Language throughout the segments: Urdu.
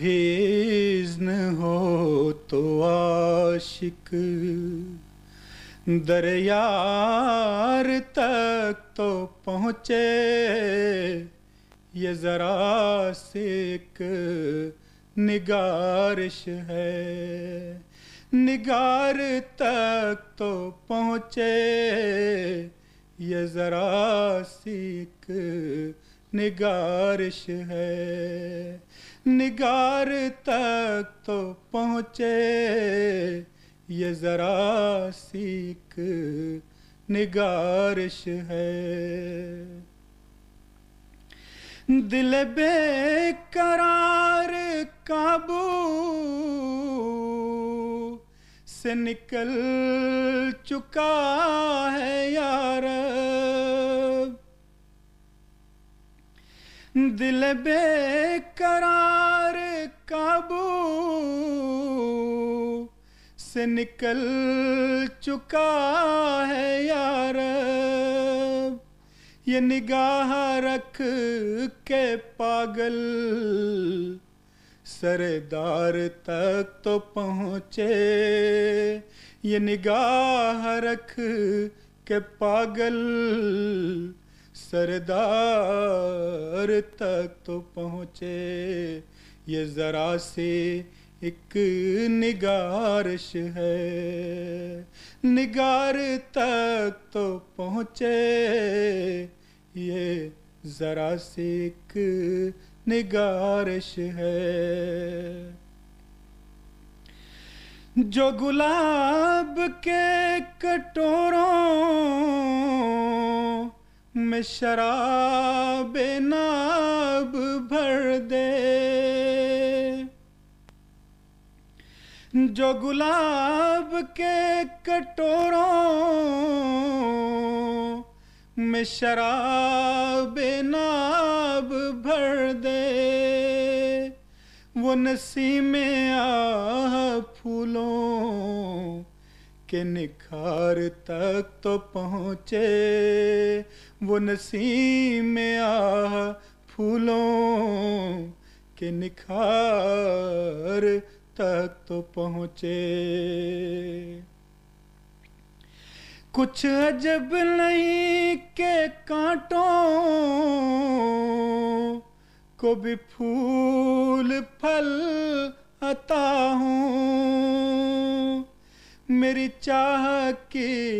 بھیزن ہو تو عاشق دریار تک تو پہنچے، یہ ذرا سیک نگارش ہے۔ نگار تک تو پہنچے، یہ ذرا سیک نگارش ہے۔ نگار تک تو پہنچے۔ یہ ذرا سیکھ نگارش ہے۔ دل بے قرار قابو سے نکل چکا ہے یار دل بے قرار قابو سے نکل چکا ہے یار۔ یہ نگاہ رکھ کے پاگل۔ سردار تک تو پہنچے۔ یہ نگاہ رکھ کے پاگل۔ سردار تک تو پہنچے، یہ ذرا سے ایک نگارش ہے۔ نگار تک تو پہنچے، یہ ذرا سے ایک نگارش ہے۔ جو گلاب کے کٹوروں میں شراب ناب بھر دے۔ جو گلاب کے کٹوروں میں شراب ناب بھر دے، وہ نسیم آہ پھولوں کے نکھار تک تو پہنچے۔ وہ نسیم آہ پھولوں کے نکھار تک تو پہنچے۔ کچھ عجب نہیں کہ کانٹوں کو بھی پھول پھل عطا ہوں۔ میری چاہ کی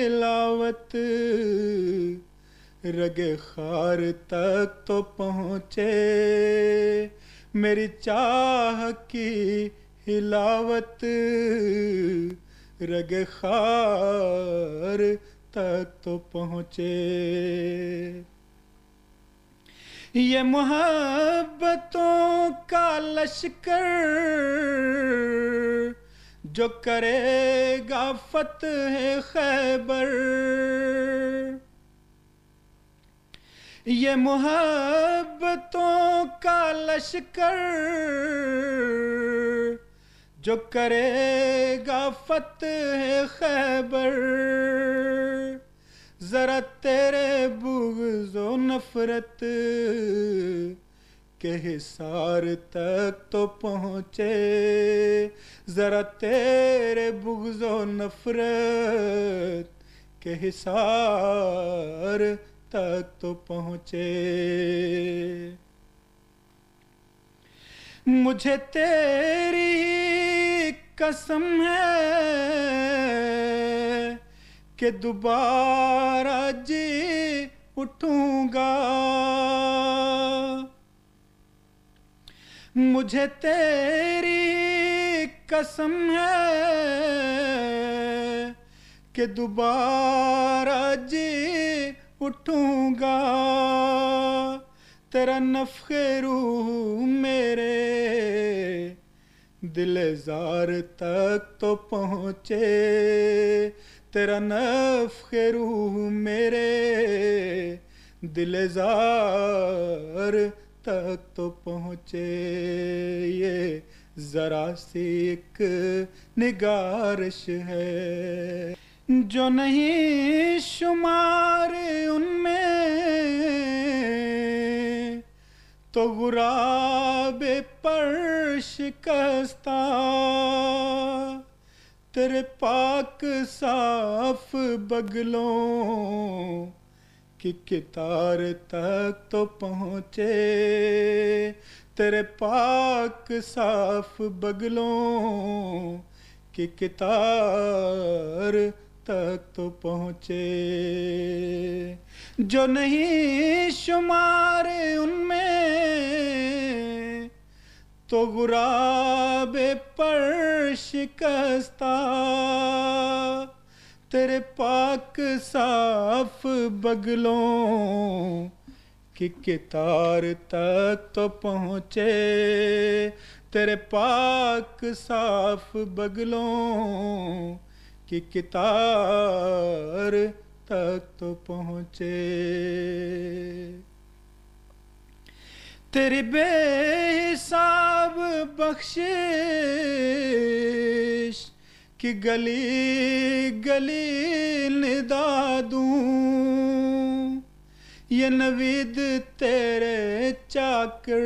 ہلاوت رگ خار تک تو پہنچے۔ میری چاہ کی ہلاوت رگ خار تک تو پہنچے۔ یہ محبتوں کا لشکر جو کرے گا فتح خیبر۔ یہ محبتوں کا لشکر جو کرے گا فتح خیبر۔ ذرا تیرے بغض و نفرت کے حصار تک تو پہنچے۔ ذرا تیرے بغض و نفرت کے حصار تک تو پہنچے۔ مجھے تیری قسم ہے کہ دوبارہ جی اٹھوں گا۔ مجھے تیری قسم ہے کہ دوبارہ جی اٹھوں گا، تیرا نفخ روح میرے دل زار تک تو پہنچے، تیرا نفخ روح میرے دل زار تک تو پہنچے۔ یہ ذرا سی ایک نگارش ہے جو نہیں شمار ان میں، تو غراب پر شکستہ تیرے پاک صاف بگلوں کی کتار تک تو پہنچے۔ تیرے پاک صاف بگلوں کی کتار تک تو پہنچے۔ جو نہیں شمار ان میں، تو غراب پر شکستہ تیرے پاک صاف بگلوں کی کتار تک تو پہنچے۔ تیرے پاک صاف بگلوں کی کتار تک تو پہنچے۔ تیری بے حساب بخشش کی گلی گلی ندا دوں۔ یہ نوید تیرے چاکر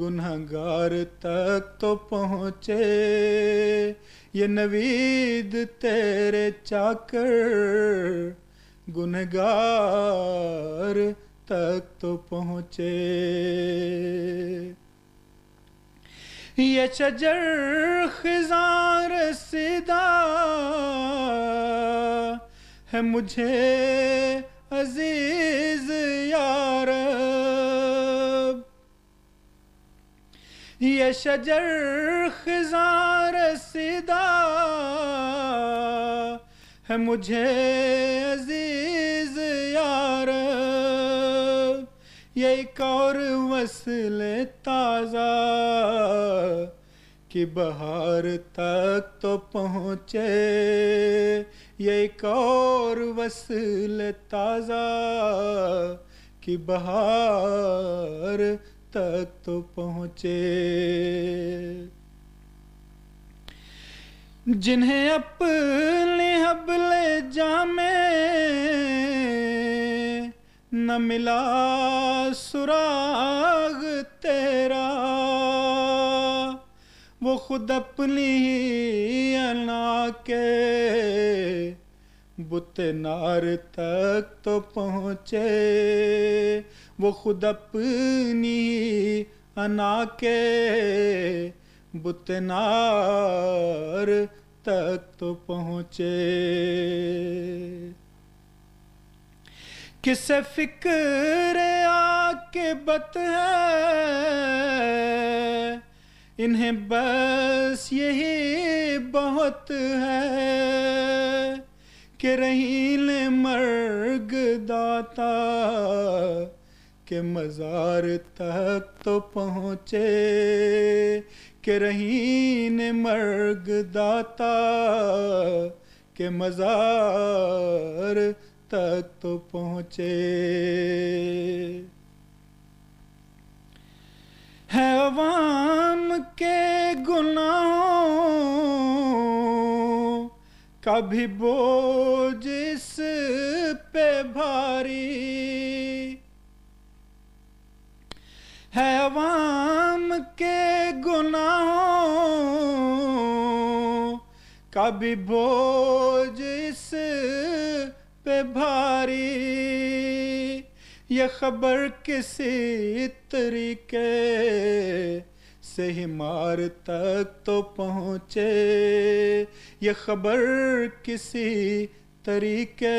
گنہگار تک تو پہنچے۔ یہ نوید تیرے چاکر گنہگار تک تو پہنچے یہ شجر خزار سیدھا ہے مجھے عزیز یار یہ شجر خزار سیدھا ہے مجھے عزیز یار۔ یہ ایک اور وصل تازہ کی بہار تک تو پہنچے۔ یہ ایک اور وصل تازہ کی بہار تک تو پہنچے۔ جنہیں اپنے حبل جامے نہ ملا سراغ تیرا، وہ خود اپنی ہی انا کے بت نار تک تو پہنچے۔ وہ خود اپنی انا کے بتنار تک تو پہنچے۔ کسے فکر آ کے بت ہے، انہیں بس یہی بہت ہے کہ رحیل مرگ داتا کہ مزار تک تو پہنچے کہ رہین مرگ داتا کہ مزار تک تو پہنچے۔ ہے عوام کے گناہوں کا بھی بوجھ اس پہ بھاری۔ ہے عوام کے گناہوں کا بھی بوجھ اس پہ بھاری۔ یہ خبر کسی طریقے سے ہمار تک تو پہنچے۔ یہ خبر کسی طریقے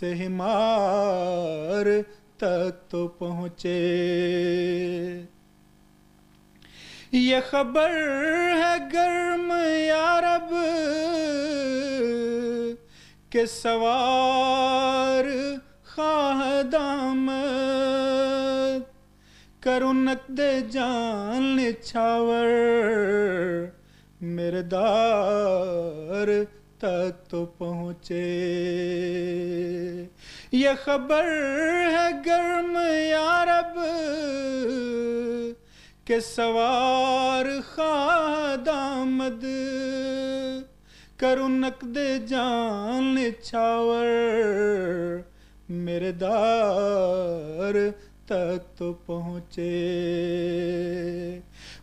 سے ہمار تک تو پہنچے۔ یہ خبر ہے گرم یارب کہ سوار خواہ دامت کرو نقد جان چھاور میرے دار تک تو پہنچے۔ یہ خبر ہے گرم یارب کہ سوار خواہ آمد۔ کرو نقد جان چھاور میرے دار تک تو پہنچے۔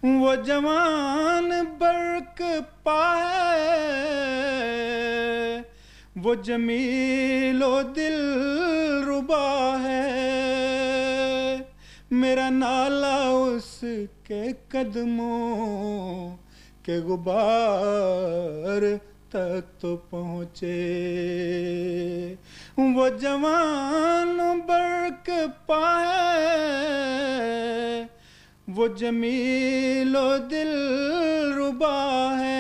وہ جوان برق پائے وہ جمیل و دل ربا ہے۔ میرا نالا اس کے قدموں کے غبار تک تو پہنچے۔ وہ جوان برق پائے وہ جمیل و دل ربا ہے۔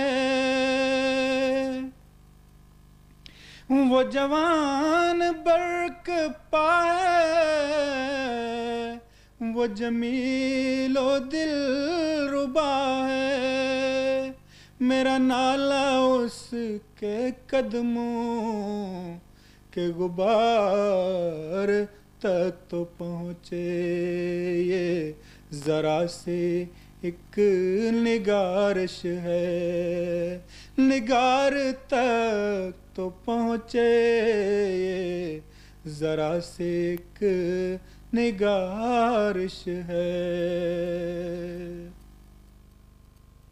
وہ جوان برق پائے، وہ جمیل و دل ربا ہے۔ میرا نالا اس کے قدموں کے غبار تک تو پہنچے، یہ ذرا سے ایک نگارش ہے۔ نگار تک تو پہنچے۔ یہ ذرا سے ایک نگارش ہے۔